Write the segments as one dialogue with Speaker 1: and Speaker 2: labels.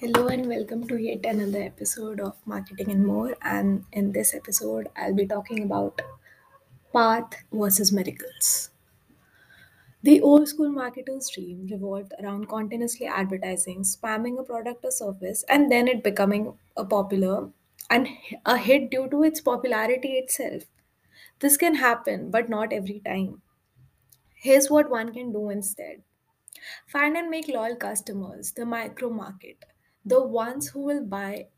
Speaker 1: Hello and welcome to yet another episode of Marketing and More. And in this episode, I'll be talking about path versus miracles. The old school marketer's dream revolved around continuously advertising, spamming a product or service, and then it becoming a popular and a hit due to its popularity itself. This can happen, but not every time. Here's what one can do instead find and make loyal customers, the micro market, the ones who will buy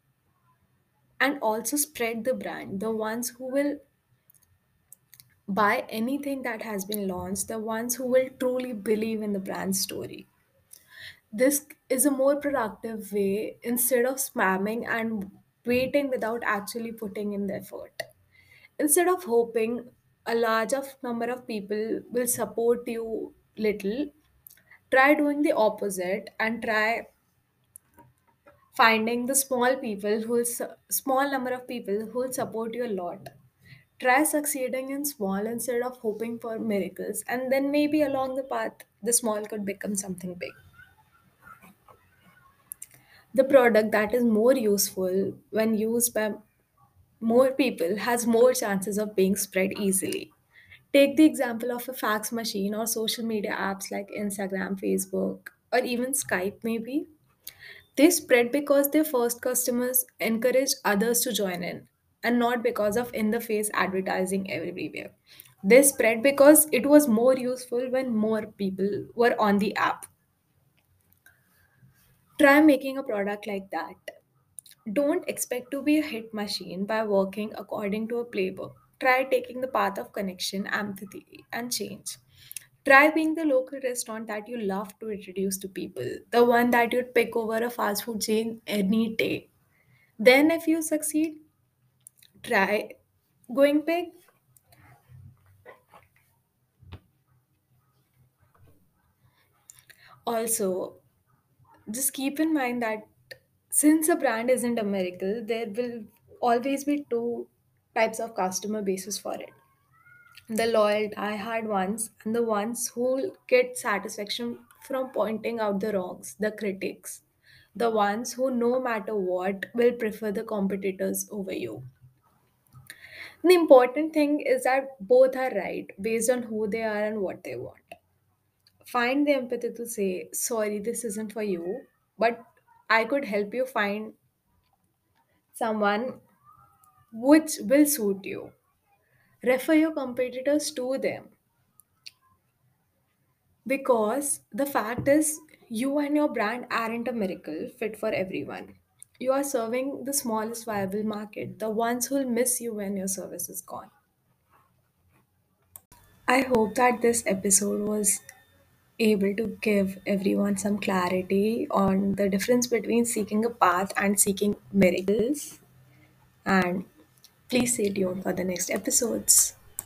Speaker 1: and also spread the brand the ones who will buy anything that has been launched the ones who will truly believe in the brand story. This is a more productive way instead of spamming and waiting without actually putting in the effort. Instead of hoping a large of number of people will support you little try doing the opposite and try finding the small people who small number of people who will support you a lot Try succeeding in small instead of hoping for miracles, and then maybe along the path, the small could become something big. The product that is more useful when used by more people has more chances of being spread easily. Take the example of a fax machine or social media apps like Instagram, Facebook, or even Skype, maybe. They spread because their first customers encouraged others to join in and not because of in the face advertising everywhere. They spread because it was more useful when more people were on the app. Try making a product like that. Don't expect to be a hit machine by working according to a playbook. Try taking the path of connection, empathy, and change. Try being the local restaurant that you love to introduce to people, the one that you'd pick over a fast food chain any day. Then, if you succeed, try going big. Also, just keep in mind that since a brand isn't a miracle, there will always be two types of customer bases for it the loyal, die-hard ones, and the ones who get satisfaction from pointing out the wrongs, the critics, the ones who, no matter what, will prefer the competitors over you. The important thing is that both are right based on who they are and what they want. Find the empathy to say, sorry, this isn't for you, but I could help you find someone which will suit you. Refer your competitors to them because the fact is, you and your brand aren't a miracle fit for everyone. You are serving the smallest viable market, the ones who'll miss you when your service is gone. I hope that this episode was able to give everyone some clarity on the difference between seeking a path and seeking miracles. And please stay tuned for the next episodes.